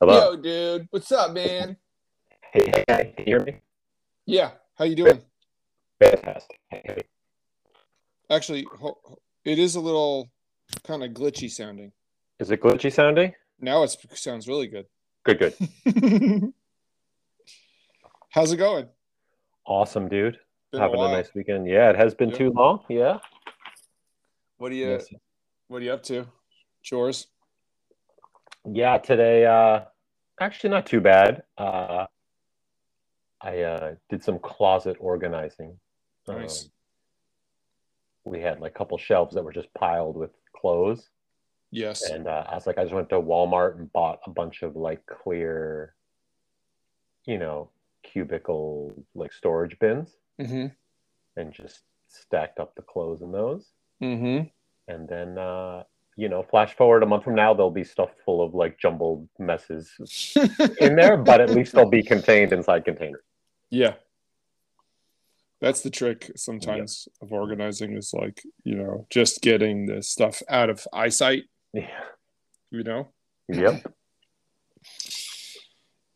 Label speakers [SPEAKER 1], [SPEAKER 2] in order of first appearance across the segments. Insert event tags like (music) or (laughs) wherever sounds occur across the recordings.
[SPEAKER 1] Hello.
[SPEAKER 2] Yo, dude, what's up, man?
[SPEAKER 1] Hey, hey, hey, can you hear me?
[SPEAKER 2] Yeah, how you doing?
[SPEAKER 1] Fantastic. Hey.
[SPEAKER 2] Actually, it is a little kind of glitchy sounding.
[SPEAKER 1] Is it glitchy sounding?
[SPEAKER 2] Now it sounds really good.
[SPEAKER 1] Good, good. (laughs)
[SPEAKER 2] How's it going?
[SPEAKER 1] Awesome, dude.
[SPEAKER 2] Been
[SPEAKER 1] Having a,
[SPEAKER 2] while.
[SPEAKER 1] nice weekend. Yeah, it has been
[SPEAKER 2] Yep.
[SPEAKER 1] too long. Yeah.
[SPEAKER 2] What are you
[SPEAKER 1] Yes.
[SPEAKER 2] What are you up to? Chores?
[SPEAKER 1] Yeah, today, uh, actually not too bad. Uh, I uh, did some closet organizing.
[SPEAKER 2] Nice.
[SPEAKER 1] Um, we had like a couple shelves that were just piled with clothes.
[SPEAKER 2] Yes.
[SPEAKER 1] And uh, I was like, I just went to Walmart and bought a bunch of like clear, you know, cubicle like storage bins
[SPEAKER 2] Mm-hmm.
[SPEAKER 1] and just stacked up the clothes in those.
[SPEAKER 2] Mm-hmm.
[SPEAKER 1] And then, uh, you know, flash forward a month from now, there'll be stuff full of like jumbled messes (laughs) in there, but at least they'll be contained inside containers.
[SPEAKER 2] yeah. That's the trick sometimes of organizing is like, you know, just getting the stuff out of eyesight,
[SPEAKER 1] Yeah.
[SPEAKER 2] you know?
[SPEAKER 1] Yep. (clears throat)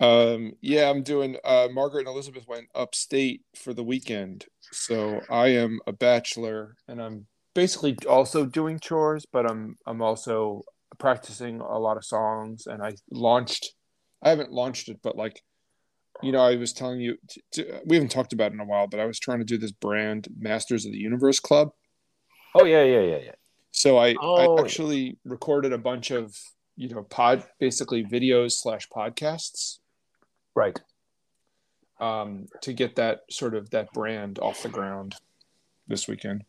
[SPEAKER 2] Um, yeah, I'm doing. Uh, Margaret and Elizabeth went upstate for the weekend, so I am a bachelor, and I'm basically also doing chores, but I'm I'm also practicing a lot of songs, and I launched. I haven't launched it, but like, you know, I was telling you, t- t- we haven't talked about it in a while, but I was trying to do this brand, Masters of the Universe Club.
[SPEAKER 1] Oh, yeah, yeah, yeah, yeah.
[SPEAKER 2] So I,
[SPEAKER 1] Oh.
[SPEAKER 2] I actually recorded a bunch of you know pod, basically videos slash podcasts
[SPEAKER 1] Right.
[SPEAKER 2] um, to get that sort of that brand off the ground this weekend.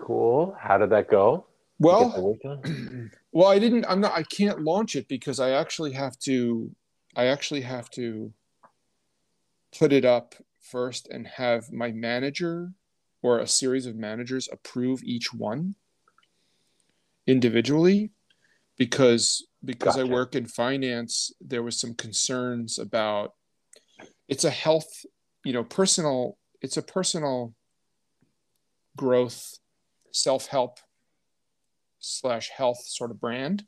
[SPEAKER 1] Cool. How did that go?
[SPEAKER 2] Well, (clears throat) well, I didn't. I'm not. I can't launch it because I actually have to. I actually have to put it up first and have my manager or a series of managers approve each one individually because because I work in finance there was some concerns about it's a health you know personal it's a personal growth self-help slash health sort of brand.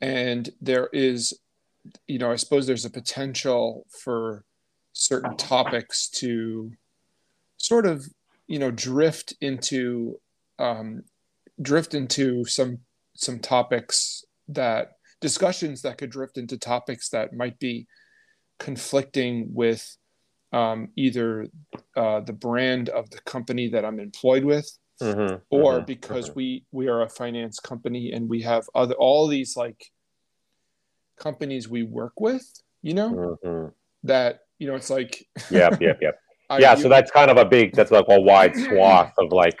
[SPEAKER 2] And there is you know i suppose there's a potential for certain topics to sort of you know drift into um, drift into some some topics that discussions that could drift into topics that might be conflicting with um, either uh, the brand of the company that I'm employed with,
[SPEAKER 1] Mhm,
[SPEAKER 2] or
[SPEAKER 1] mhm,
[SPEAKER 2] because
[SPEAKER 1] mhm.
[SPEAKER 2] we we are a finance company and we have other all these like companies we work with, you know,
[SPEAKER 1] Mhm.
[SPEAKER 2] that you know it's like (laughs)
[SPEAKER 1] Yep, yep, yep.
[SPEAKER 2] I
[SPEAKER 1] yeah, so that's kind of a big, that's like a wide swath of like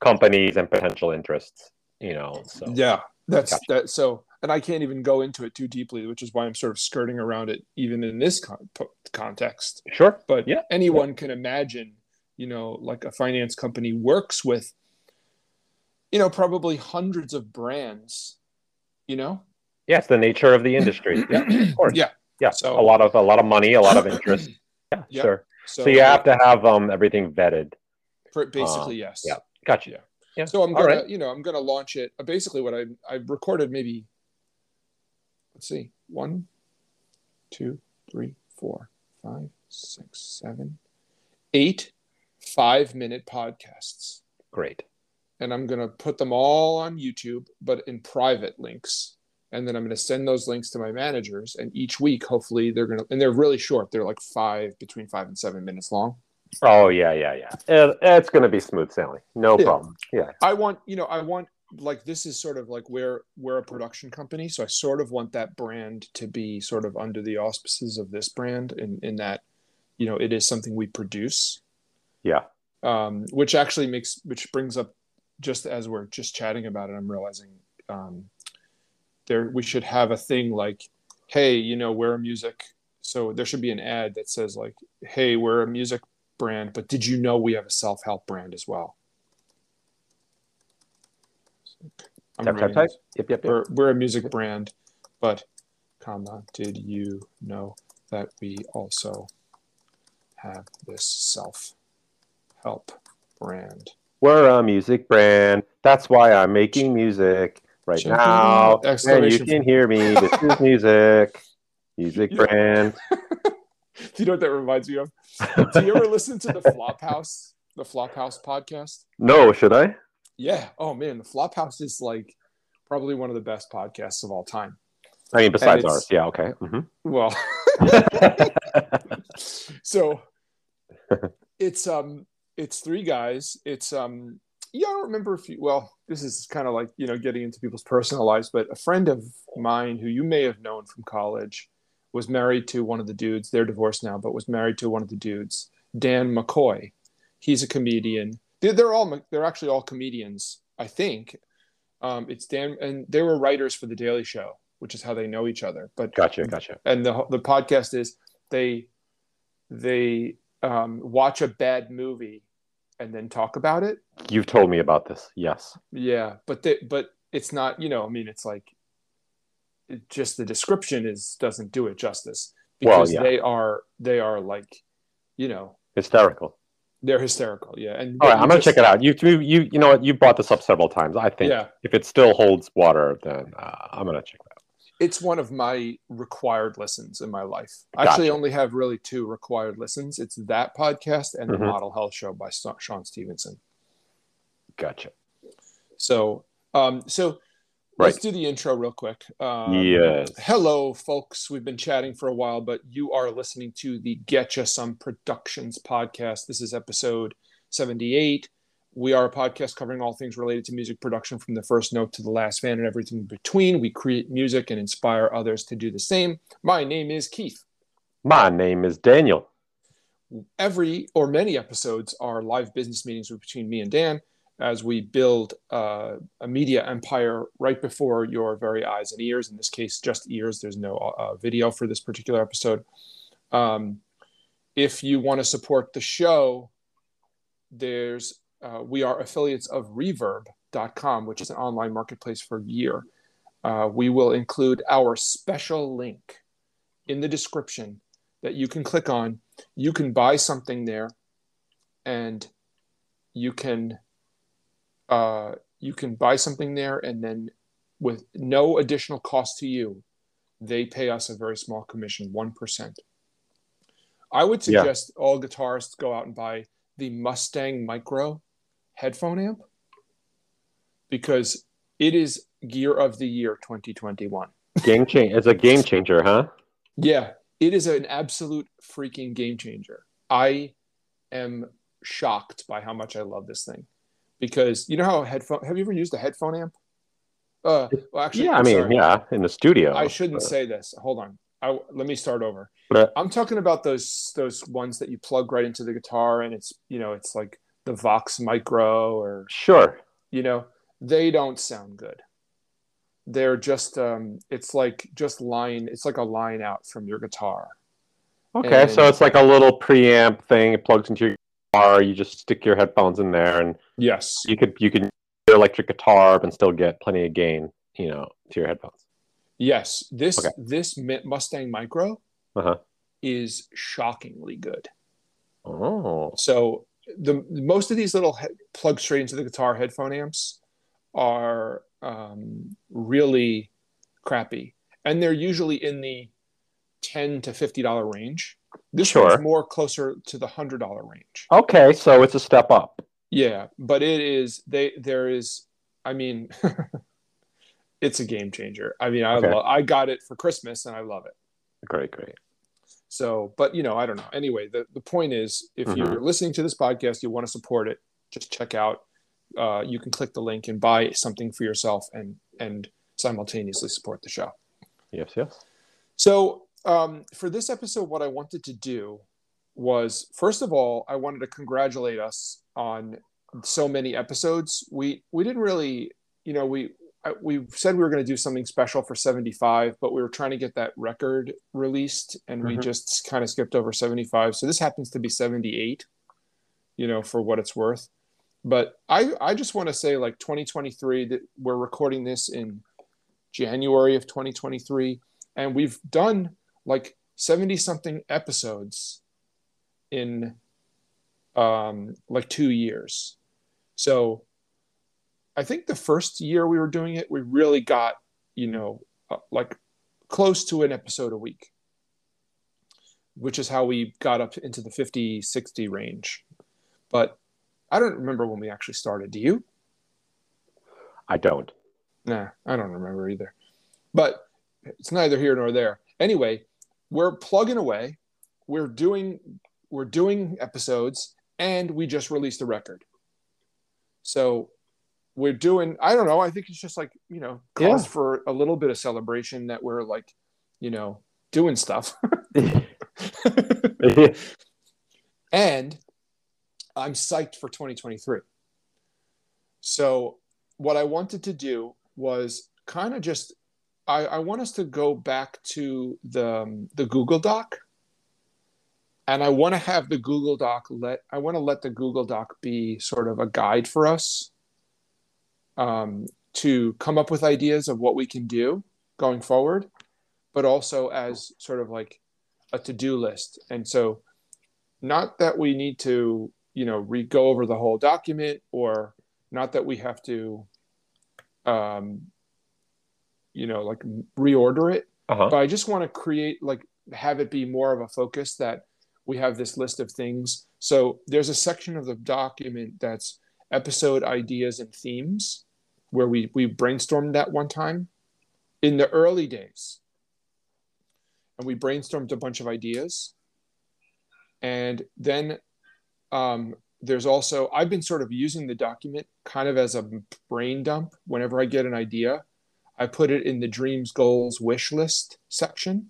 [SPEAKER 1] companies and potential interests, you know. So
[SPEAKER 2] yeah that's
[SPEAKER 1] Gotcha.
[SPEAKER 2] that so and i can't even go into it too deeply which is why i'm sort of skirting around it even in this con- context
[SPEAKER 1] sure.
[SPEAKER 2] but
[SPEAKER 1] Yeah,
[SPEAKER 2] anyone can imagine you know like a finance company works with you know probably hundreds of brands you know
[SPEAKER 1] Yeah, it's the nature of the industry. (clears throat) Yeah, of course.
[SPEAKER 2] yeah
[SPEAKER 1] Yeah,
[SPEAKER 2] So-
[SPEAKER 1] a lot of a lot of money, a lot of interest. (clears throat) Yeah,
[SPEAKER 2] Yeah.
[SPEAKER 1] sure.
[SPEAKER 2] so,
[SPEAKER 1] So, you have to have um everything vetted.
[SPEAKER 2] basically
[SPEAKER 1] um,
[SPEAKER 2] yes
[SPEAKER 1] yeah. Gotcha.
[SPEAKER 2] Yeah.
[SPEAKER 1] Yeah.
[SPEAKER 2] so i'm
[SPEAKER 1] All
[SPEAKER 2] gonna
[SPEAKER 1] right.
[SPEAKER 2] you know i'm gonna launch it uh, basically what i i recorded maybe let's see one two three four five six seven eight five minute podcasts
[SPEAKER 1] Great.
[SPEAKER 2] and i'm gonna put them all on youtube but in private links and then i'm gonna send those links to my managers and each week hopefully they're gonna and they're really short they're like five between five and seven minutes long
[SPEAKER 1] Oh yeah, yeah, yeah. It, it's gonna be smooth sailing. No
[SPEAKER 2] Yeah.
[SPEAKER 1] problem. Yeah.
[SPEAKER 2] I want, you know, I want like this is sort of like we're we're a production company, so I sort of want that brand to be sort of under the auspices of this brand in in that, you know, it is something we produce.
[SPEAKER 1] Yeah.
[SPEAKER 2] Um, which actually makes which brings up just as we're just chatting about it, I'm realizing um there we should have a thing like, hey, you know, we're a music so there should be an ad that says like, hey, we're a music brand, but did you know we have a self-help brand as well? I'm
[SPEAKER 1] Type, type. Yep, yep, yep.
[SPEAKER 2] We're, we're a music brand, but, comma, did you know that we also have this self help brand?
[SPEAKER 1] We're a music brand. That's why I'm making music. right now, and you can hear me. This is music, music (laughs)
[SPEAKER 2] Yeah.
[SPEAKER 1] brand.
[SPEAKER 2] Do (laughs) you know what that reminds me of? Do you ever listen to the (laughs) Flophouse, the Flophouse podcast?
[SPEAKER 1] No, should I?
[SPEAKER 2] Yeah. Oh man, the Flophouse is like probably one of the best podcasts of all time.
[SPEAKER 1] I mean, besides ours, yeah, okay. mhm.
[SPEAKER 2] Well, (laughs) so it's um it's three guys. It's um yeah, I don't remember if you well, this is kind of like, you know, getting into people's personal lives, but a friend of mine who you may have known from college was married to one of the dudes. They're divorced now, but was married to one of the dudes, Dan McCoy. He's a comedian. They're, they're all they're actually all comedians, I think. Um, it's Dan, and they were writers for the Daily Show, which is how they know each other. But
[SPEAKER 1] Gotcha, gotcha.
[SPEAKER 2] and the the podcast is they they um, watch a bad movie and then talk about it.
[SPEAKER 1] You've told me about this. Yes.
[SPEAKER 2] Yeah, but they, but it's not you know I mean it's like it just the description is doesn't do it justice
[SPEAKER 1] Well,
[SPEAKER 2] because
[SPEAKER 1] yeah.
[SPEAKER 2] they are they are like you know
[SPEAKER 1] Hysterical.
[SPEAKER 2] They're hysterical yeah and
[SPEAKER 1] All right, I'm gonna
[SPEAKER 2] just-
[SPEAKER 1] check it out. You, you, you, know what? You brought this up several times. I think
[SPEAKER 2] yeah
[SPEAKER 1] if it still holds water, then uh, I'm gonna check that. out.
[SPEAKER 2] it's one of my required listens in my life. I actually only have really two required listens. It's that podcast and
[SPEAKER 1] Mhm.
[SPEAKER 2] the Model Health Show by Shawn Stevenson.
[SPEAKER 1] Gotcha.
[SPEAKER 2] So, um, so let's do the intro real quick. Um,
[SPEAKER 1] yes.
[SPEAKER 2] Hello, folks. We've been chatting for a while, but you are listening to the Getcha Some Productions podcast. This is episode 78. We are a podcast covering all things related to music production from the first note to the last fan and everything in between. We create music and inspire others to do the same. My name is Keith.
[SPEAKER 1] My name is Daniel.
[SPEAKER 2] Every or many episodes are live business meetings between me and Dan as we build uh, a media empire right before your very eyes and ears. In this case, just ears. There's no uh, video for this particular episode. Um, if you want to support the show, there's uh, we are affiliates of Reverb.com, which is an online marketplace for gear. Uh, we will include our special link in the description that you can click on. You can buy something there, and you can uh, you can buy something there, and then with no additional cost to you, they pay us a very small commission, one percent. I would
[SPEAKER 1] Yeah.
[SPEAKER 2] suggest all guitarists go out and buy the Mustang Micro headphone amp because it is gear of the year 2021.
[SPEAKER 1] Game change. It's a game changer, huh?
[SPEAKER 2] Yeah, it is an absolute freaking game changer. I am shocked by how much I love this thing because you know how a headphone have you ever used a headphone amp? Uh, well, actually,
[SPEAKER 1] yeah, I
[SPEAKER 2] I'm
[SPEAKER 1] mean,
[SPEAKER 2] sorry.
[SPEAKER 1] yeah, in the studio.
[SPEAKER 2] I shouldn't
[SPEAKER 1] but-
[SPEAKER 2] say this. Hold on. I, let me start over.
[SPEAKER 1] But-
[SPEAKER 2] I'm talking about those those ones that you plug right into the guitar, and it's you know it's like the Vox Micro or
[SPEAKER 1] Sure.
[SPEAKER 2] you know they don't sound good. They're just um, it's like just line. It's like a line out from your guitar.
[SPEAKER 1] Okay,
[SPEAKER 2] And-
[SPEAKER 1] so it's like a little preamp thing. It plugs into your guitar. You just stick your headphones in there, and
[SPEAKER 2] Yes.
[SPEAKER 1] you could you can your electric guitar and still get plenty of gain, you know, to your headphones.
[SPEAKER 2] Yes. This
[SPEAKER 1] Okay.
[SPEAKER 2] this Mustang Micro
[SPEAKER 1] Uh-huh.
[SPEAKER 2] is shockingly good.
[SPEAKER 1] Oh,
[SPEAKER 2] So the most of these little he- plug straight into the guitar headphone amps are um, really crappy, and they're usually in the ten to fifty dollar range. This
[SPEAKER 1] Sure.
[SPEAKER 2] one's more closer to the hundred dollar range.
[SPEAKER 1] okay, so it's a step up.
[SPEAKER 2] Yeah, but it is they there is. I mean, (laughs) it's a game changer. I mean, I
[SPEAKER 1] Okay.
[SPEAKER 2] lo- I got it for Christmas and I love it.
[SPEAKER 1] Great, great.
[SPEAKER 2] So, but you know, I don't know. Anyway, the, the point is if
[SPEAKER 1] Mhm.
[SPEAKER 2] you're listening to this podcast, you want to support it, just check out. Uh, you can click the link and buy something for yourself and and simultaneously support the show.
[SPEAKER 1] Yes, yes.
[SPEAKER 2] So, um, for this episode, what I wanted to do was first of all, I wanted to congratulate us on so many episodes. We we didn't really, you know, we we said we were going to do something special for 75, but we were trying to get that record released, and we
[SPEAKER 1] Mhm.
[SPEAKER 2] just kind of skipped over 75. So this happens to be 78, you know, for what it's worth. But I I just want to say like 2023 that we're recording this in January of 2023 and we've done like 70 something episodes in um like 2 years. So I think the first year we were doing it, we really got, you know, uh, like close to an episode a week, which is how we got up into the 50, 60 range. But I don't remember when we actually started. Do you?
[SPEAKER 1] I don't.
[SPEAKER 2] Nah, I don't remember either. But it's neither here nor there. Anyway, we're plugging away. We're doing we're doing episodes and we just released a record. So we're doing i don't know i think it's just like you know cause yeah. for a little bit of celebration that we're like you know doing stuff (laughs) (laughs) and i'm psyched for 2023 so what i wanted to do was kind of just I, I want us to go back to the um, the google doc and i want to have the google doc let i want to let the google doc be sort of a guide for us um, to come up with ideas of what we can do going forward, but also as sort of like a to-do list. And so, not that we need to, you know, re go over the whole document, or not that we have to, um, you know, like reorder it. Uh-huh. But I just want to create like have it be more of a focus that we have this list of things. So there's a section of the document that's episode ideas and themes where we we brainstormed that one time in the early days and we brainstormed a bunch of ideas and then um, there's also i've been sort of using the document kind of as a brain dump whenever i get an idea i put it in the dreams goals wish list section.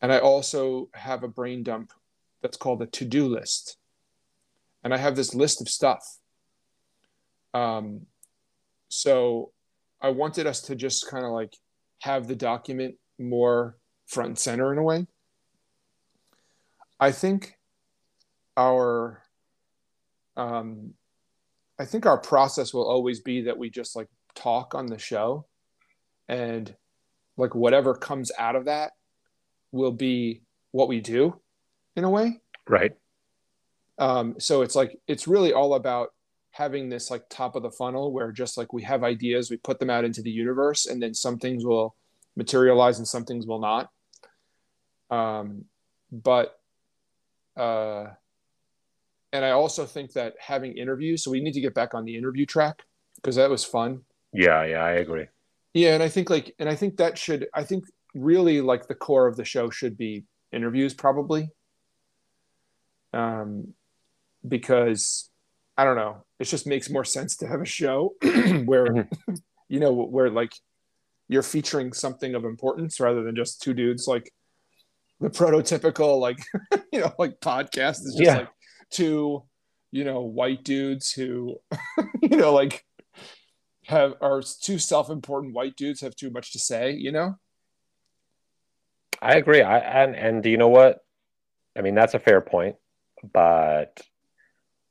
[SPEAKER 2] And i also have a brain dump that's called a to-do list. And i have this list of stuff. Um, so I wanted us to just kind of like have the document more front and center in a way. I think our um, I think our process will always be that we just like talk on the show and like whatever comes out of that will be what we do in a way.
[SPEAKER 1] Right.
[SPEAKER 2] Um, so it's like it's really all about having this like top of the funnel where just like we have ideas, we put them out into the universe, and then some things will materialize and some things will not. Um, but uh, and I also think that having interviews, so we need to get back on the interview track because that was fun.
[SPEAKER 1] Yeah, yeah, I agree.
[SPEAKER 2] Yeah, and I think like, and I think that should, I think really like the core of the show should be interviews probably. Um, because I don't know. It just makes more sense to have a show (clears throat) where, mm-hmm. (laughs) you know, where like you're featuring something of importance rather than just two dudes. Like the prototypical, like, (laughs) you know, like podcast is just yeah. like two, you know, white dudes who, (laughs) you know, like have are two self-important white dudes have too much to say, you know?
[SPEAKER 1] I agree. I and and do you know what? I mean, that's a fair point, but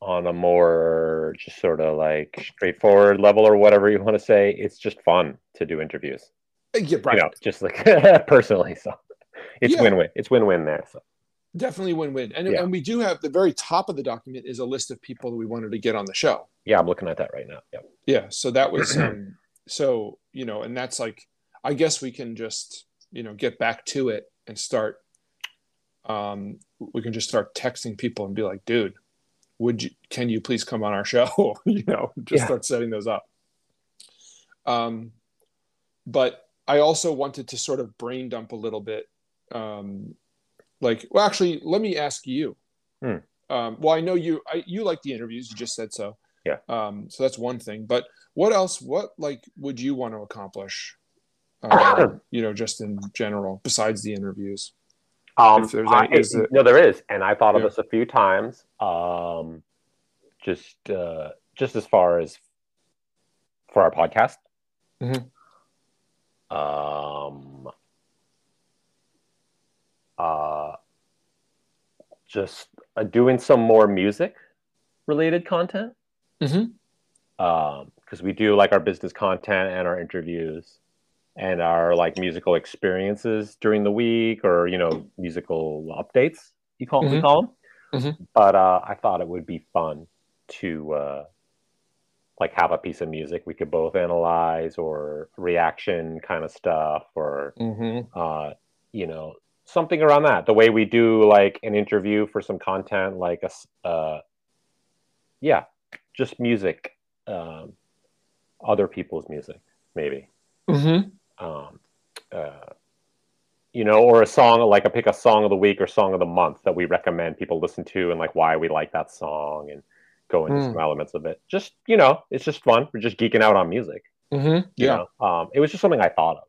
[SPEAKER 1] on a more just sort of like straightforward level or whatever you want to say, it's just fun to do interviews.
[SPEAKER 2] Yeah, right. You know,
[SPEAKER 1] just like (laughs) personally. So it's yeah. win-win. It's win-win there. So
[SPEAKER 2] definitely win-win. And, yeah. and we do have the very top of the document is a list of people that we wanted to get on the show.
[SPEAKER 1] Yeah, I'm looking at that right now. Yeah.
[SPEAKER 2] Yeah. So that was (clears throat) um so, you know, and that's like I guess we can just, you know, get back to it and start um we can just start texting people and be like, dude, would you can you please come on our show (laughs) you know just yeah. start setting those up um but i also wanted to sort of brain dump a little bit um like well actually let me ask you hmm. um well i know you I, you like the interviews you just said so
[SPEAKER 1] yeah
[SPEAKER 2] um so that's one thing but what else what like would you want to accomplish um, (clears throat) you know just in general besides the interviews
[SPEAKER 1] um, any, I, it, no, there is, and I thought yeah. of this a few times. Um, just uh, just as far as for our podcast. Mm-hmm. Um, uh, just uh, doing some more music related content. Mm-hmm. Um, because we do like our business content and our interviews and our like musical experiences during the week or you know musical updates you call mm-hmm. we call them mm-hmm. but uh, i thought it would be fun to uh, like have a piece of music we could both analyze or reaction kind of stuff or mm-hmm. uh, you know something around that the way we do like an interview for some content like a uh, yeah just music um, other people's music maybe mm-hmm. um, uh, you know or a song like a pick a song of the week or song of the month that we recommend people listen to and like why we like that song and go into mm. some elements of it. Just you know, it's just fun. We're just geeking out on music.
[SPEAKER 2] Mm-hmm. Yeah.
[SPEAKER 1] Know? Um, it was just something I thought of.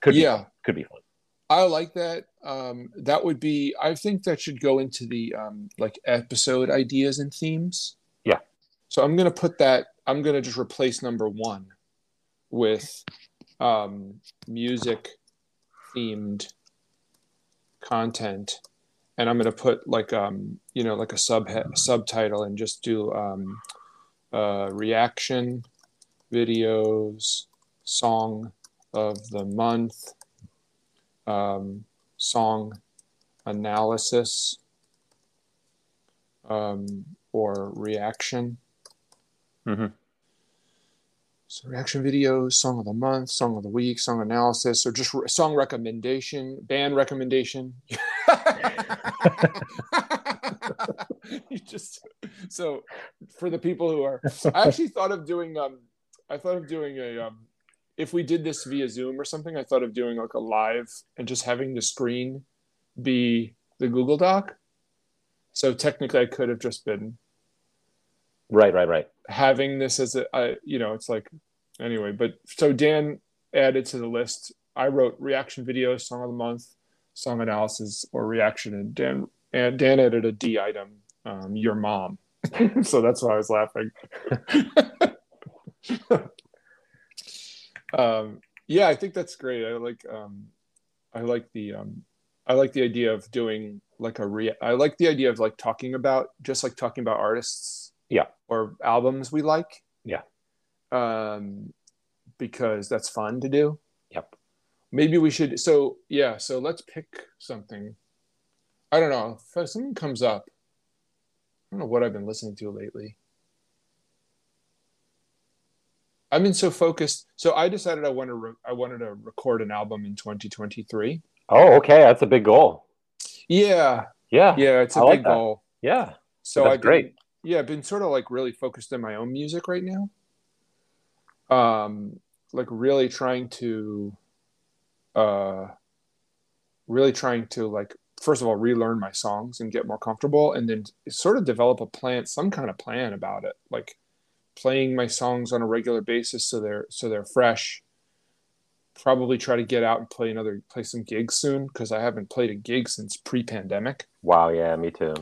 [SPEAKER 1] Could yeah, fun. could be fun.
[SPEAKER 2] I like that. Um, that would be. I think that should go into the um, like episode ideas and themes.
[SPEAKER 1] Yeah.
[SPEAKER 2] So I'm gonna put that. I'm gonna just replace number one with um, music themed content and I'm gonna put like um you know like a sub subtitle and just do um, uh, reaction videos song of the month um, song analysis um, or reaction. Mm-hmm. So reaction videos, song of the month, song of the week, song analysis, or just re- song recommendation, band recommendation. (laughs) (laughs) you just so for the people who are, I actually thought of doing. Um, I thought of doing a. Um, if we did this via Zoom or something, I thought of doing like a live and just having the screen be the Google Doc. So technically, I could have just been
[SPEAKER 1] Right, right, right.
[SPEAKER 2] Having this as a, I, you know, it's like, anyway. But so Dan added to the list. I wrote reaction videos, song of the month, song analysis, or reaction, and Dan and Dan added a D item, um, your mom. (laughs) so that's why I was laughing. (laughs) um, yeah, I think that's great. I like, um, I like the, um, I like the idea of doing like a re. I like the idea of like talking about just like talking about artists.
[SPEAKER 1] Yeah.
[SPEAKER 2] Or albums we like.
[SPEAKER 1] Yeah.
[SPEAKER 2] Um because that's fun to do.
[SPEAKER 1] Yep.
[SPEAKER 2] Maybe we should so yeah so let's pick something. I don't know. If something comes up i don't know what i've been listening to lately i've been so focused. So i decided i wanted to re- i wanted to record an album in 2023
[SPEAKER 1] oh okay. That's a big goal.
[SPEAKER 2] Yeah.
[SPEAKER 1] Yeah.
[SPEAKER 2] Yeah it's a I big like goal.
[SPEAKER 1] Yeah.
[SPEAKER 2] So I've great. Yeah, I've been sort of like really focused on my own music right now. Um, like really trying to, uh, really trying to like first of all relearn my songs and get more comfortable, and then sort of develop a plan, some kind of plan about it, like playing my songs on a regular basis so they're so they're fresh. Probably try to get out and play another play some gigs soon because I haven't played a gig since pre-pandemic.
[SPEAKER 1] Wow, yeah, me too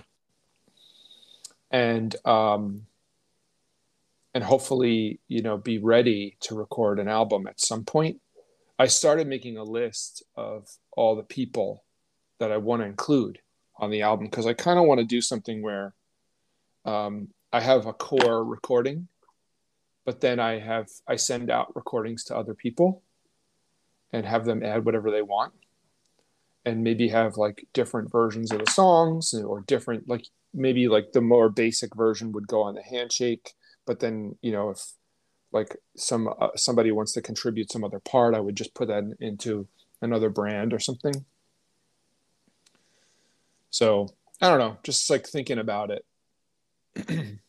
[SPEAKER 2] and um, and hopefully you know be ready to record an album at some point. I started making a list of all the people that I want to include on the album because I kind of want to do something where um, I have a core recording, but then I have I send out recordings to other people and have them add whatever they want and maybe have like different versions of the songs or different like maybe like the more basic version would go on the handshake but then you know if like some uh, somebody wants to contribute some other part i would just put that into another brand or something. So i don't know just like thinking about it (clears throat)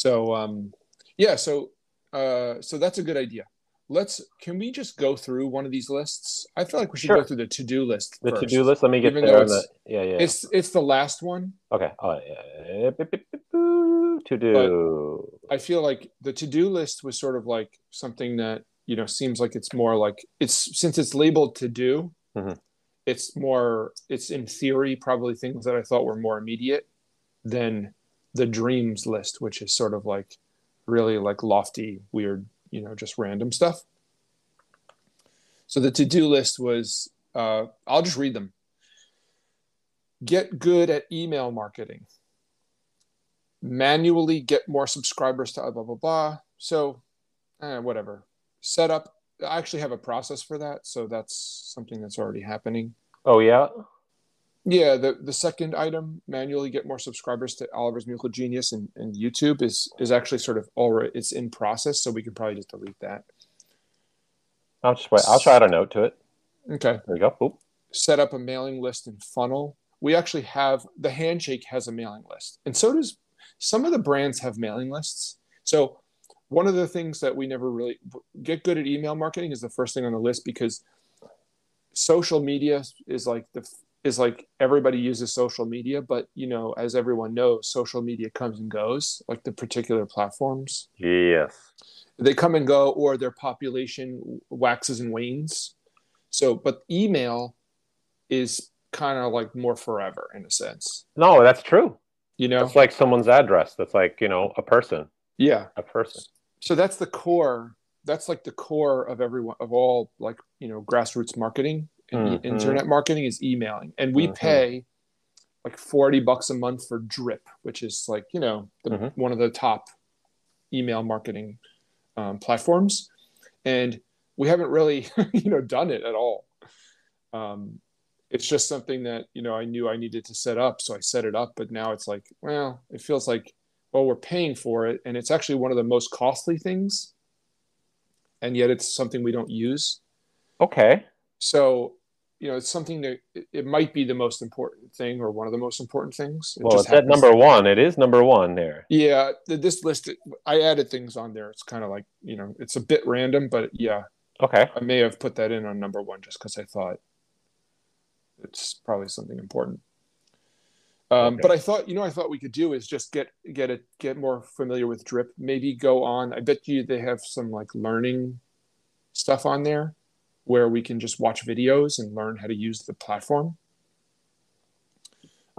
[SPEAKER 2] so um yeah so uh so that's a good idea let's can we just go through one of these lists? I feel like we should sure. go through the to-do list.
[SPEAKER 1] The first, to-do list. Let me get there. The, yeah, yeah.
[SPEAKER 2] It's it's the last one.
[SPEAKER 1] Okay. Oh, yeah. To do.
[SPEAKER 2] I feel like the to-do list was sort of like something that you know seems like it's more like it's since it's labeled to do. Mm-hmm. It's more. It's in theory probably things that I thought were more immediate than the dreams list, which is sort of like really like lofty, weird you know just random stuff. So the to-do list was uh, i'll just read them. Get good at email marketing. Manually get more subscribers to blah blah blah. So eh, whatever. Set up i actually have a process for that so that's something that's already happening.
[SPEAKER 1] Oh yeah
[SPEAKER 2] Yeah, the the second item, manually get more subscribers to Oliver's Musical Genius and, and YouTube is is actually sort of already it's in process, so we can probably just delete that.
[SPEAKER 1] I'll just wait. I'll try add a note to it.
[SPEAKER 2] Okay.
[SPEAKER 1] There you go. Oop.
[SPEAKER 2] Set up a mailing list and funnel. We actually have the handshake has a mailing list, and so does some of the brands have mailing lists. So one of the things that we never really get good at email marketing is the first thing on the list because social media is like the is like everybody uses social media but you know as everyone knows social media comes and goes like the particular platforms.
[SPEAKER 1] Yes.
[SPEAKER 2] They come and go or their population waxes and wanes. So but email is kind of like more forever in a sense.
[SPEAKER 1] No that's true.
[SPEAKER 2] You know?
[SPEAKER 1] It's like someone's address that's like you know a person.
[SPEAKER 2] Yeah.
[SPEAKER 1] A person.
[SPEAKER 2] So that's the core that's like the core of everyone of all like you know grassroots marketing mm-hmm. internet marketing is emailing. And we mm-hmm. pay like 40 bucks a month for drip which is like you know the, mm-hmm. one of the top email marketing um, platforms. And we haven't really (laughs) you know done it at all. Um, it's just something that you know i knew i needed to set up so i set it up. But now it's like well it feels like well we're paying for it and it's actually one of the most costly things. And yet it's something we don't use.
[SPEAKER 1] Okay.
[SPEAKER 2] So you know, it's something that it might be the most important thing or one of the most important things.
[SPEAKER 1] It well, it's at number one. It is number one there.
[SPEAKER 2] Yeah, this list, I added things on there. It's kind of like you know, it's a bit random, but yeah.
[SPEAKER 1] Okay.
[SPEAKER 2] I may have put that in on number one just because I thought it's probably something important. Um, okay. But I thought, you know, I thought we could do is just get get it get more familiar with Drip. Maybe go on. I bet you they have some like learning stuff on there where we can just watch videos and learn how to use the platform.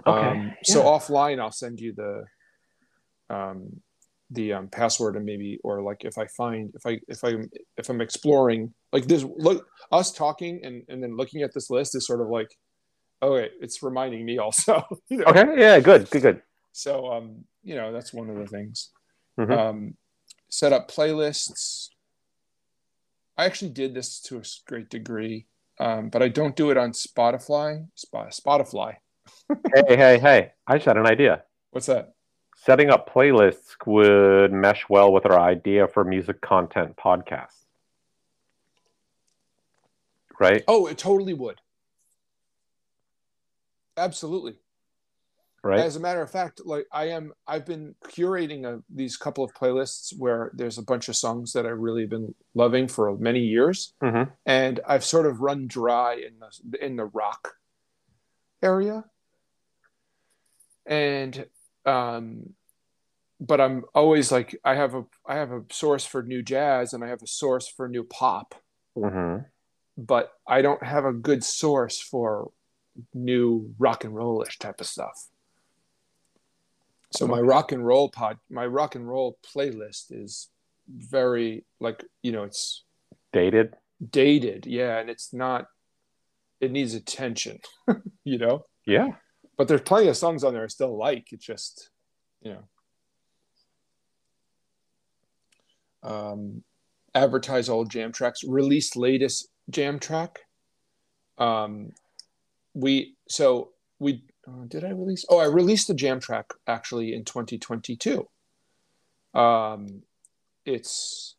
[SPEAKER 2] Okay. Um, yeah. So offline, I'll send you the um, the um, password and maybe or like if I find if I if I if I'm exploring like this look us talking and and then looking at this list is sort of like oh okay it's reminding me also (laughs)
[SPEAKER 1] you know? okay yeah good good good
[SPEAKER 2] so um you know that's one of the things mm-hmm. um set up playlists I actually did this to a great degree, um, but I don't do it on Spotify. Spotify.
[SPEAKER 1] hey, hey, hey! I just had an idea.
[SPEAKER 2] What's that?
[SPEAKER 1] Setting up playlists would mesh well with our idea for music content podcasts. Right?
[SPEAKER 2] Oh, it totally would. Absolutely
[SPEAKER 1] right.
[SPEAKER 2] As a matter of fact like i am i've been curating a, these couple of playlists where there's a bunch of songs that i've really been loving for many years.
[SPEAKER 1] Mm-hmm.
[SPEAKER 2] and i've sort of run dry in the in the rock area. And um but i'm always like i have a i have a source for new jazz and i have a source for new pop.
[SPEAKER 1] Mm-hmm.
[SPEAKER 2] but i don't have a good source for new rock and rollish type of stuff so my rock and roll pod, my rock and roll playlist is very like you know it's
[SPEAKER 1] dated.
[SPEAKER 2] Dated, yeah, and it's not. It needs attention, (laughs) you know.
[SPEAKER 1] Yeah.
[SPEAKER 2] But there's plenty of songs on there I still like. It's just, you know. Um, advertise old jam tracks. Release latest jam track. Um, we so we uh, did I release? Oh, I released the jam track actually in 2022. Um, it's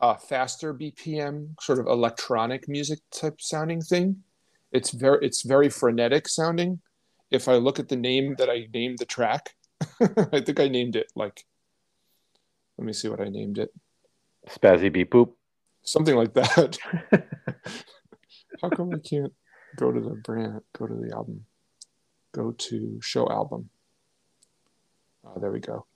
[SPEAKER 2] a faster BPM, sort of electronic music type sounding thing. It's very it's very frenetic sounding. If I look at the name that I named the track, (laughs) I think I named it like. Let me see what I named it.
[SPEAKER 1] Spazzy beep boop.
[SPEAKER 2] Something like that. (laughs) How come I can't go to the brand? Go to the album go to show album. Uh, there we go.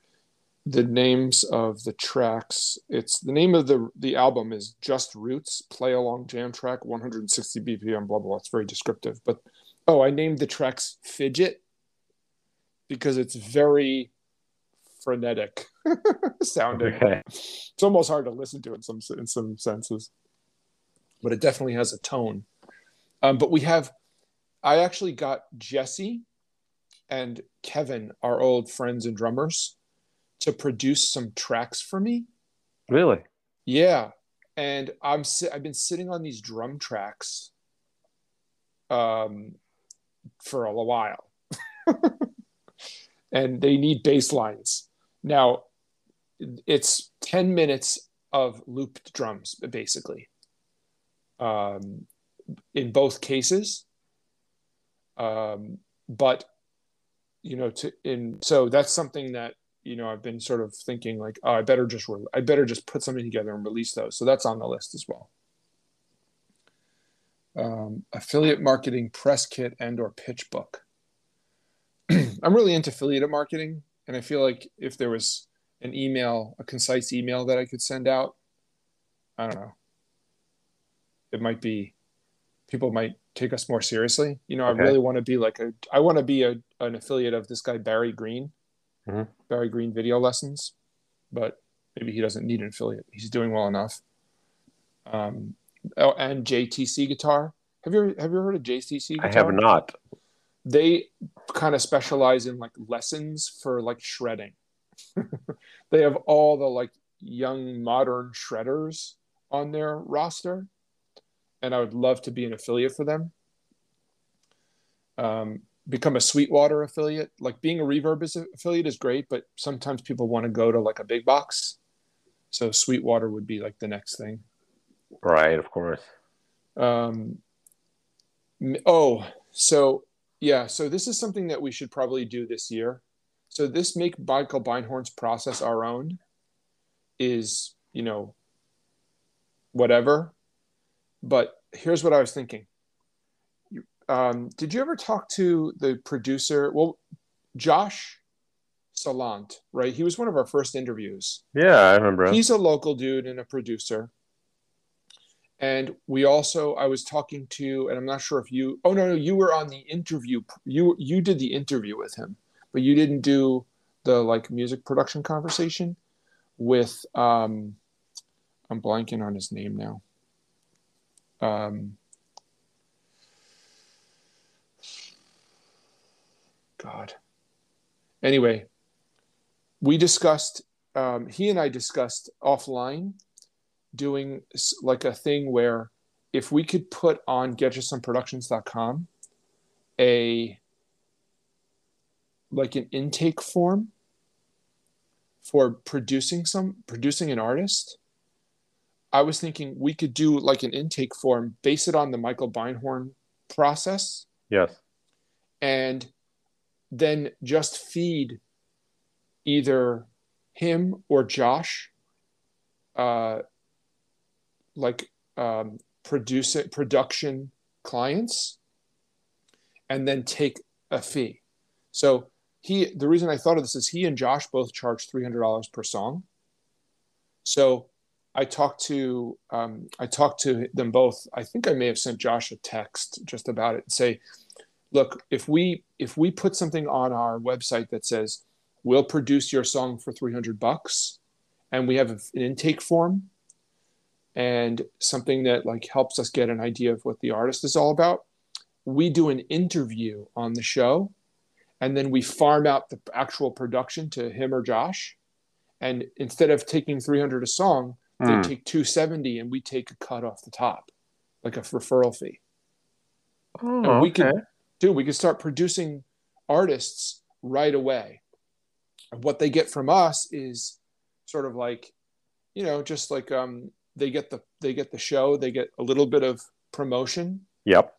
[SPEAKER 2] The names of the tracks. It's the name of the the album is Just Roots Play Along Jam Track 160 BPM. Blah blah. blah. It's very descriptive. But oh, I named the tracks Fidget because it's very frenetic (laughs) sounding. Okay. It's almost hard to listen to in some in some senses, but it definitely has a tone. Um, but we have I actually got Jesse and Kevin, our old friends and drummers, to produce some tracks for me.
[SPEAKER 1] Really?
[SPEAKER 2] Yeah. And I'm I've been sitting on these drum tracks um for a while. (laughs) and they need basslines. Now, it's 10 minutes of looped drums, basically, um, in both cases. Um, but, you know, to in so that's something that you know I've been sort of thinking like, oh, I better just re- I better just put something together and release those. So that's on the list as well. Um, affiliate marketing press kit and or pitch book. (clears throat) I'm really into affiliate marketing, and I feel like if there was an email, a concise email that I could send out, I don't know. It might be people might take us more seriously. You know, okay. I really want to be like a I want to be a, an affiliate of this guy Barry Green, mm-hmm. Barry Green Video Lessons, but maybe he doesn't need an affiliate. He's doing well enough. Um, oh, and JTC Guitar. Have you ever, have you heard of JTC Guitar?
[SPEAKER 1] I have not
[SPEAKER 2] they kind of specialize in like lessons for like shredding. (laughs) they have all the like young modern shredders on their roster, and I would love to be an affiliate for them. Um, become a Sweetwater affiliate. Like being a Reverb is affiliate is great, but sometimes people want to go to like a big box. So Sweetwater would be like the next thing.
[SPEAKER 1] Right, of course. Um,
[SPEAKER 2] oh, so yeah, so this is something that we should probably do this year. So this make Michael Beinhorn's process our own is, you know, whatever. But here's what I was thinking. Um, did you ever talk to the producer? Well, Josh Salant, right? He was one of our first interviews.
[SPEAKER 1] Yeah, I remember.
[SPEAKER 2] He's a local dude and a producer. And we also, I was talking to, and I'm not sure if you, oh no, no, you were on the interview. You you did the interview with him, but you didn't do the like music production conversation with. um I'm blanking on his name now. Um, God. Anyway, we discussed. Um, he and I discussed offline doing like a thing where if we could put on getchasomeproductions.com a like an intake form for producing some producing an artist i was thinking we could do like an intake form base it on the michael beinhorn process
[SPEAKER 1] yes
[SPEAKER 2] and then just feed either him or josh uh, like um, produce it, production clients and then take a fee. So he the reason I thought of this is he and Josh both charge three hundred dollars per song. So I talked to um, I talked to them both. I think I may have sent Josh a text just about it and say, look, if we if we put something on our website that says we'll produce your song for three hundred bucks, and we have an intake form and something that like helps us get an idea of what the artist is all about we do an interview on the show and then we farm out the actual production to him or josh and instead of taking 300 a song. They hmm. take 270 and we take a cut off the top like a referral fee. Oh, and we okay. can do we can start producing artists right away. And what they get from us is sort of like you know just like um they get the they get the show they get a little bit of promotion.
[SPEAKER 1] Yep.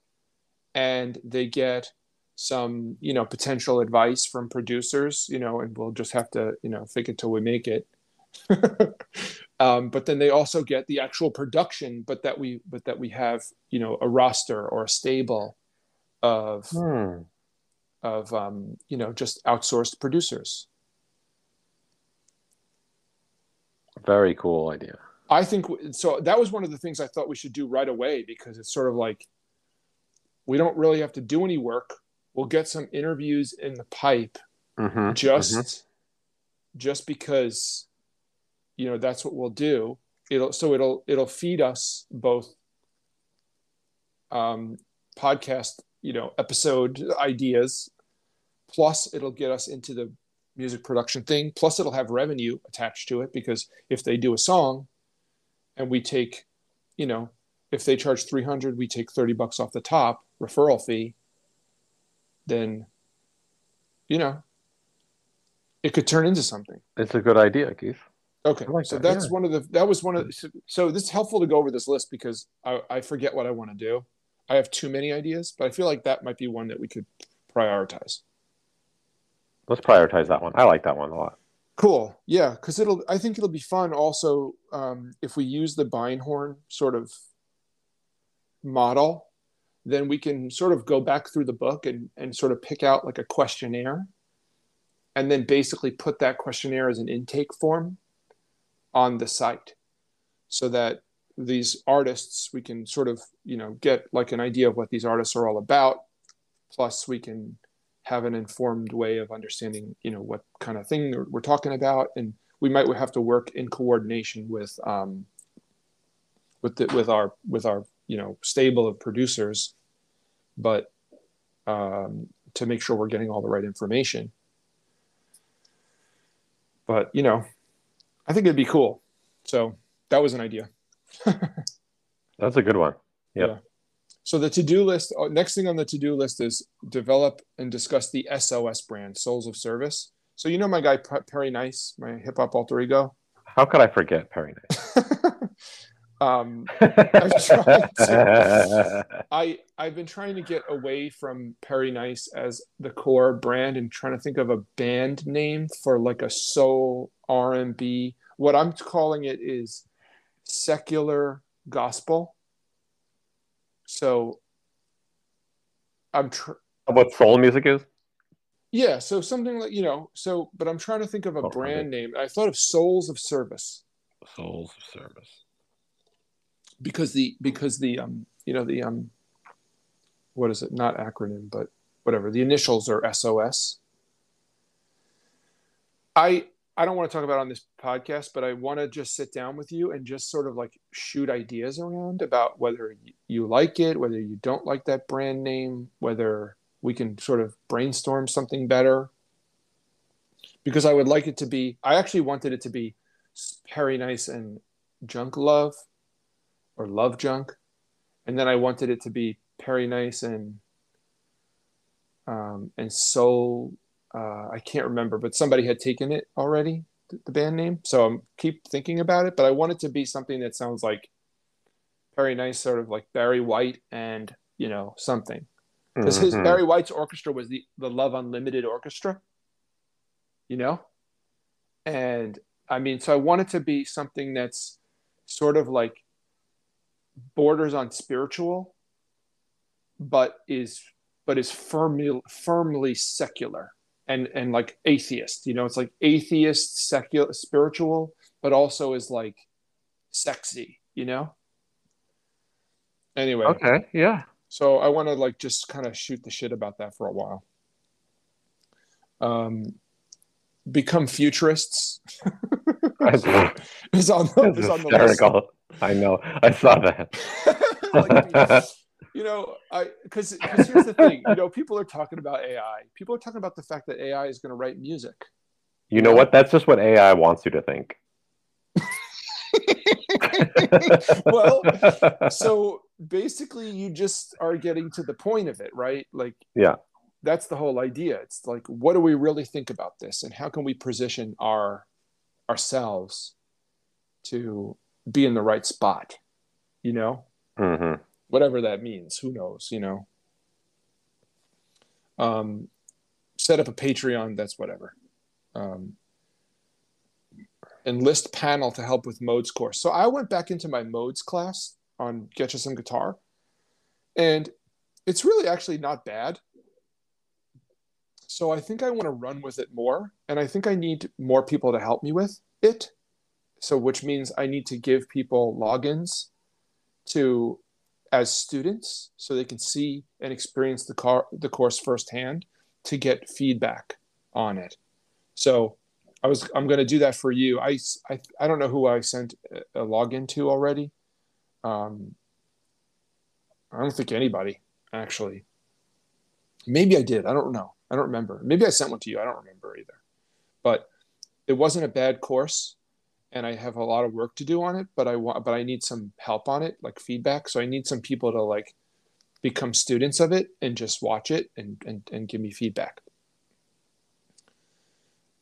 [SPEAKER 2] And they get some you know potential advice from producers you know and we'll just have to you know fake it till we make it (laughs) um, but then they also get the actual production but that we but that we have you know a roster or a stable of hmm. of um, you know just outsourced producers
[SPEAKER 1] very cool idea
[SPEAKER 2] I think so. That was one of the things I thought we should do right away because it's sort of like we don't really have to do any work. We'll get some interviews in the pipe mm-hmm, just mm-hmm. just because you know that's what we'll do. It'll so it'll it'll feed us both um, podcast you know episode ideas plus it'll get us into the music production thing plus it'll have revenue attached to it because if they do a song and we take, you know, if they charge 300, we take 30 bucks off the top referral fee. then you know it could turn into something.
[SPEAKER 1] It's a good idea, Keith.
[SPEAKER 2] Okay, like so that, that's yeah. one of the that was one of the, so, so this is helpful to go over this list because I, I forget what I want to do. I have too many ideas, but I feel like that might be one that we could prioritize.
[SPEAKER 1] Let's prioritize that one. I like that one a lot.
[SPEAKER 2] Cool. Yeah, because it'll. I think it'll be fun. Also, um, if we use the Beinhorn sort of model, then we can sort of go back through the book and and sort of pick out like a questionnaire, and then basically put that questionnaire as an intake form on the site so that these artists we can sort of you know get like an idea of what these artists are all about. Plus we can have an informed way of understanding you know what kind of thing we're talking about. And we might have to work in coordination with um, with the, with our with our you know stable of producers but um, to make sure we're getting all the right information. But you know I think it'd be cool. So that was an idea. (laughs)
[SPEAKER 1] That's a good one. Yep. Yeah.
[SPEAKER 2] So the to-do list. Uh, next thing on the to-do list is develop and discuss the SOS brand, Souls of Service. So you know my guy Perry Nice, my hip hop alter ego.
[SPEAKER 1] How could I forget Perry Nice? (laughs)
[SPEAKER 2] um, (laughs) to, (laughs) I I've been trying to get away from Perry Nice as the core brand and trying to think of a band name for like a soul R and B. What I'm calling it is secular gospel. So I'm tr-
[SPEAKER 1] what soul music is.
[SPEAKER 2] Yeah, so something like you know, so but I'm trying to think of a oh, brand okay. name. I thought of Souls of Service.
[SPEAKER 1] Souls of Service
[SPEAKER 2] because the because the um you know the um what is it not acronym but whatever the initials are SOS. I I don't want to talk about on this podcast, but I want to just sit down with you and just sort of like shoot ideas around about whether you like it, whether you don't like that brand name, whether we can sort of brainstorm something better. Because I would like it to be, I actually wanted it to be Perry Nice and Junk Love, or Love Junk, and then I wanted it to be Perry Nice and um, and Soul. Uh, I can't remember, but somebody had taken it already, the band name. So I'm keep thinking about it, but I want it to be something that sounds like Perry Nice, sort of like Barry White and you know something, because mm-hmm. his Barry White's orchestra was the the Love Unlimited Orchestra, you know, and I mean, so I want it to be something that's sort of like borders on spiritual, but is but is firmly firmly secular and and like atheist. You know, it's like atheist, secular, spiritual, but also is like sexy. You know. Anyway.
[SPEAKER 1] Okay. Yeah.
[SPEAKER 2] So I want to like just kind of shoot the shit about that for a while. Um, become futurists. (laughs)
[SPEAKER 1] is on the, is on the list. I know. I saw that. (laughs)
[SPEAKER 2] like, you know, I because because here's the thing. You know, people are talking about AI. People are talking about the fact that AI is going to write music.
[SPEAKER 1] You know what? That's just what AI wants you to think. (laughs)
[SPEAKER 2] well, (laughs) so basically, you just are getting to the point of it, right? Like,
[SPEAKER 1] yeah,
[SPEAKER 2] that's the whole idea. It's like, what do we really think about this, and how can we position our ourselves to be in the right spot, you know?
[SPEAKER 1] Mm-hmm.
[SPEAKER 2] Whatever that means, who knows, you know? Um, set up a Patreon, that's whatever. Um, enlist panel to help with modes course. So I went back into my modes class on Getcha Some Guitar, and it's really actually not bad. So I think I want to run with it more, and I think I need more people to help me with it so which means I need to give people logins to as students so they can see and experience the car the course firsthand to get feedback on it. So I was I'm going to do that for you. I, I I don't know who I sent a login to already. Um, I don't think anybody actually. Maybe I did. I don't know. I don't remember. Maybe I sent one to you. I don't remember either. But it wasn't a bad course and I have a lot of work to do on it, but I want, but I need some help on it, like feedback. So I need some people to like become students of it and just watch it and and, and give me feedback.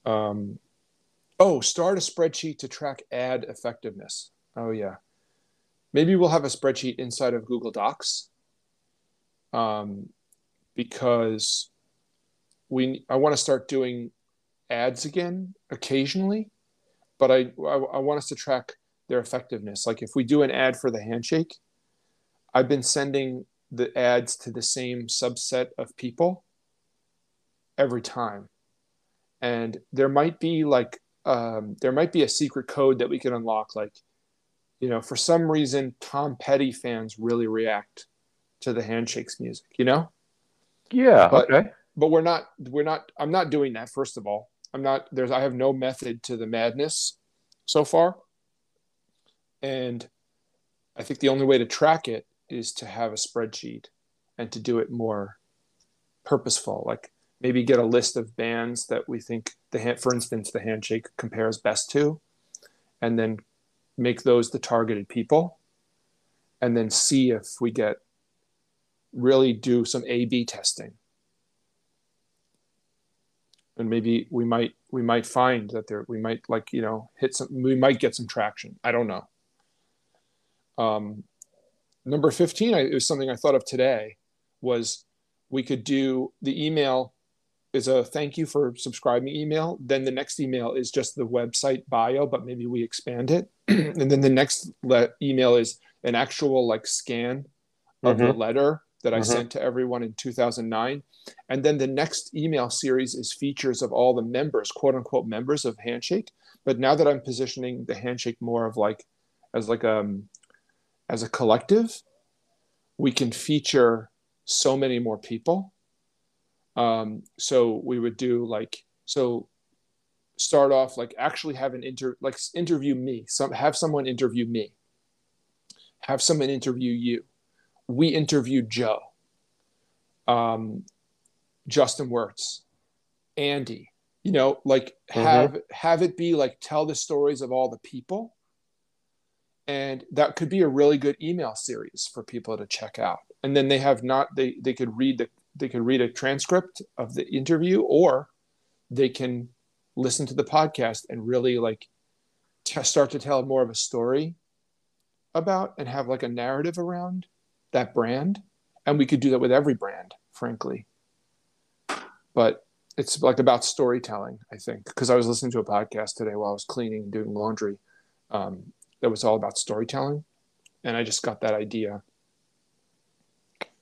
[SPEAKER 2] Um oh start a spreadsheet to track ad effectiveness. Oh yeah. Maybe we'll have a spreadsheet inside of google docs um because we i want to start doing ads again occasionally but I, I, I want us to track their effectiveness. Like if we do an ad for the handshake, I've been sending the ads to the same subset of people every time, and there might be like um, there might be a secret code that we can unlock. Like, you know, for some reason, Tom Petty fans really react to the handshakes music. You know?
[SPEAKER 1] Yeah.
[SPEAKER 2] But,
[SPEAKER 1] okay.
[SPEAKER 2] But we're not. We're not. I'm not doing that. First of all, I'm not there's I have no method to the madness so far. And I think the only way to track it is to have a spreadsheet and to do it more purposeful. Like maybe get a list of bands that we think the hand, for instance, the handshake compares best to, and then make those the targeted people, and then see if we get really do some A B testing and maybe we might we might find that there we might like you know hit some we might get some traction. I don't know. Um, number 15 I, it was something i thought of today was we could do the email is a thank you for subscribing email. Then the next email is just the website bio but maybe we expand it. (clears throat) And then the next le- email is an actual like scan of mm-hmm. the letter that i mm-hmm. sent to everyone in 2009 and then the next email series is features of all the members, quote unquote members of Handshake. But now that I'm positioning the Handshake more of like as like um as a collective, we can feature so many more people. Um, so we would do like so start off like actually have an inter like interview me some have someone interview me have someone interview you we interviewed joe um, Justin Wirtz, Andy, you know, like have mm-hmm. have it be like tell the stories of all the people. And that could be a really good email series for people to check out. And then they have not they they could read the they could read a transcript of the interview or they can listen to the podcast and really like t- start to tell more of a story about and have like a narrative around that brand and we could do that with every brand frankly. But it's like about storytelling i think because i was listening to a podcast today while i was cleaning and doing laundry um, that was all about storytelling and i just got that idea.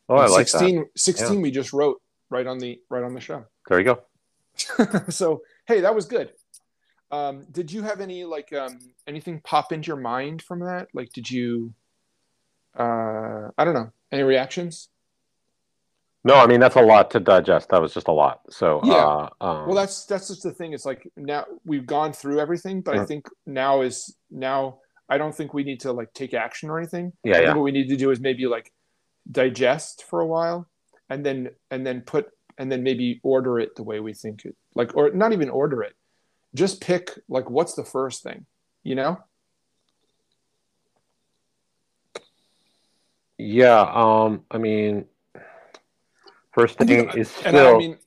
[SPEAKER 1] Oh i like 16 that.
[SPEAKER 2] 16 yeah. we just wrote right on the right on the show.
[SPEAKER 1] There you go. (laughs)
[SPEAKER 2] So hey that was good. Um, did you have any like um, anything pop into your mind from that? Like did you uh, i don't know any reactions
[SPEAKER 1] no, I mean that's a lot to digest. That was just a lot. So
[SPEAKER 2] yeah. Uh, um, well, that's that's just the thing. It's like now we've gone through everything, but I think now is now. I don't think we need to like take action or anything.
[SPEAKER 1] Yeah, yeah.
[SPEAKER 2] What we need to do is maybe like digest for a while, and then and then put and then maybe order it the way we think it. Like or not even order it. Just pick like what's the first thing, you know?
[SPEAKER 1] Yeah. Um. I mean First thing is still.
[SPEAKER 2] And I mean,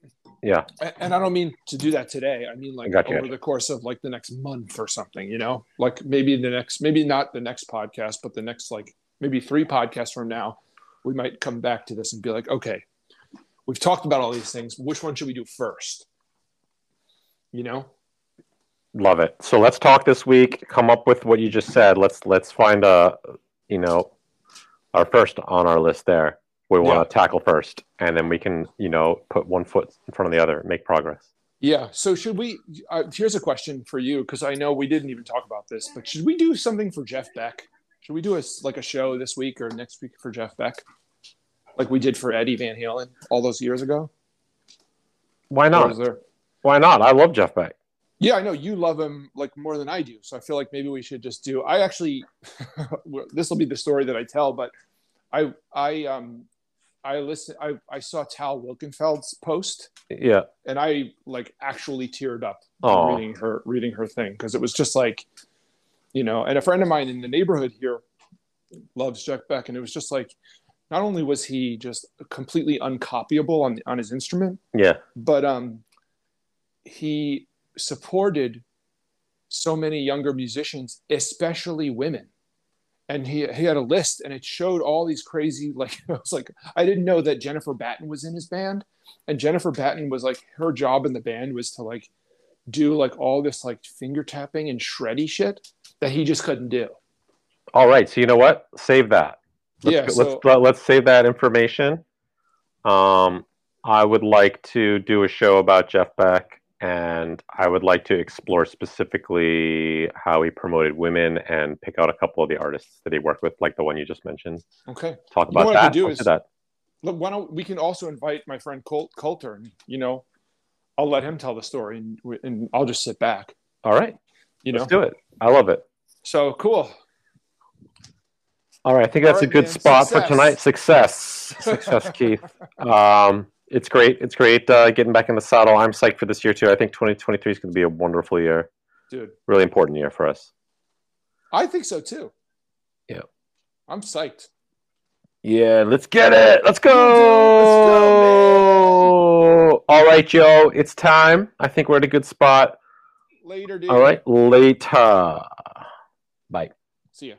[SPEAKER 1] yeah.
[SPEAKER 2] And I don't mean to do that today. I mean, like over the course of like the next month or something, you know, like maybe the next, maybe not the next podcast, but the next like maybe three podcasts from now, we might come back to this and be like, okay, we've talked about all these things. Which one should we do first? You know?
[SPEAKER 1] Love it. So let's talk this week. Come up with what you just said. Let's let's find a, you know, our first on our list there we want yeah. to tackle first, and then we can, you know, put one foot in front of the other, make progress.
[SPEAKER 2] Yeah. So should we? Uh, here's a question for you because I know we didn't even talk about this, but should we do something for Jeff Beck? Should we do a like a show this week or next week for Jeff Beck, like we did for Eddie Van Halen all those years ago?
[SPEAKER 1] Why not? Why not? I love Jeff Beck.
[SPEAKER 2] Yeah, I know you love him like more than I do. So I feel like maybe we should just do. I actually, (laughs) this will be the story that I tell, but I I um I listened. I, I saw Tal Wilkenfeld's post.
[SPEAKER 1] Yeah,
[SPEAKER 2] and I like actually teared up
[SPEAKER 1] Aww.
[SPEAKER 2] reading her reading her thing because it was just like, you know. And a friend of mine in the neighborhood here loves Jeff Beck, and it was just like, not only was he just completely uncopyable on on his instrument,
[SPEAKER 1] yeah,
[SPEAKER 2] but um, he supported so many younger musicians, especially women. And he he had a list, and it showed all these crazy (laughs) like I was like I didn't know that Jennifer Batten was in his band, and Jennifer Batten was like her job in the band was to like do like all this like finger tapping and shreddy shit that he just couldn't do.
[SPEAKER 1] All right, so you know what? Save that. Let's,
[SPEAKER 2] Yeah,
[SPEAKER 1] let's let, let's save that information. Um, I would like to do a show about Jeff Beck, and I would like to explore specifically how he promoted women and pick out a couple of the artists that he worked with, like the one you just mentioned.
[SPEAKER 2] Okay.
[SPEAKER 1] Talk
[SPEAKER 2] You know what I
[SPEAKER 1] that.
[SPEAKER 2] could do
[SPEAKER 1] Let's
[SPEAKER 2] is-
[SPEAKER 1] do that.
[SPEAKER 2] Look, why don't we can also invite my friend Colt Coulter, and you know, I'll let him tell the story, and, and I'll just sit back.
[SPEAKER 1] All right,
[SPEAKER 2] You know,
[SPEAKER 1] let's do it. I love it.
[SPEAKER 2] so cool.
[SPEAKER 1] All right, I think that's
[SPEAKER 2] All
[SPEAKER 1] a good
[SPEAKER 2] man.
[SPEAKER 1] spot
[SPEAKER 2] Success.
[SPEAKER 1] for tonight. Success, success, Keith. (laughs) Um, it's great. It's great uh, getting back in the saddle. I'm psyched for this year too. I think 2023 is going to be a wonderful year,
[SPEAKER 2] Dude,
[SPEAKER 1] really important year for us.
[SPEAKER 2] I think so too.
[SPEAKER 1] Yeah.
[SPEAKER 2] I'm psyched.
[SPEAKER 1] Yeah, let's get it. Let's go.
[SPEAKER 2] go,
[SPEAKER 1] All right, Joe. It's time. I think we're at a good spot.
[SPEAKER 2] Later, dude.
[SPEAKER 1] All right, later. Bye.
[SPEAKER 2] See ya.